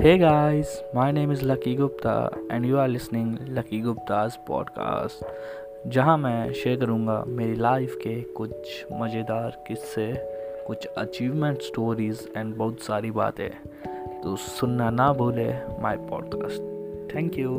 Hey guys, my name is Lucky Gupta and you are listening Lucky Gupta's podcast जहाँ मैं share करूँगा मेरी life के कुछ मज़ेदार किस्से कुछ अचीवमेंट स्टोरीज एंड बहुत सारी बातें। तो सुनना ना भूले माय पॉडकास्ट थैंक यू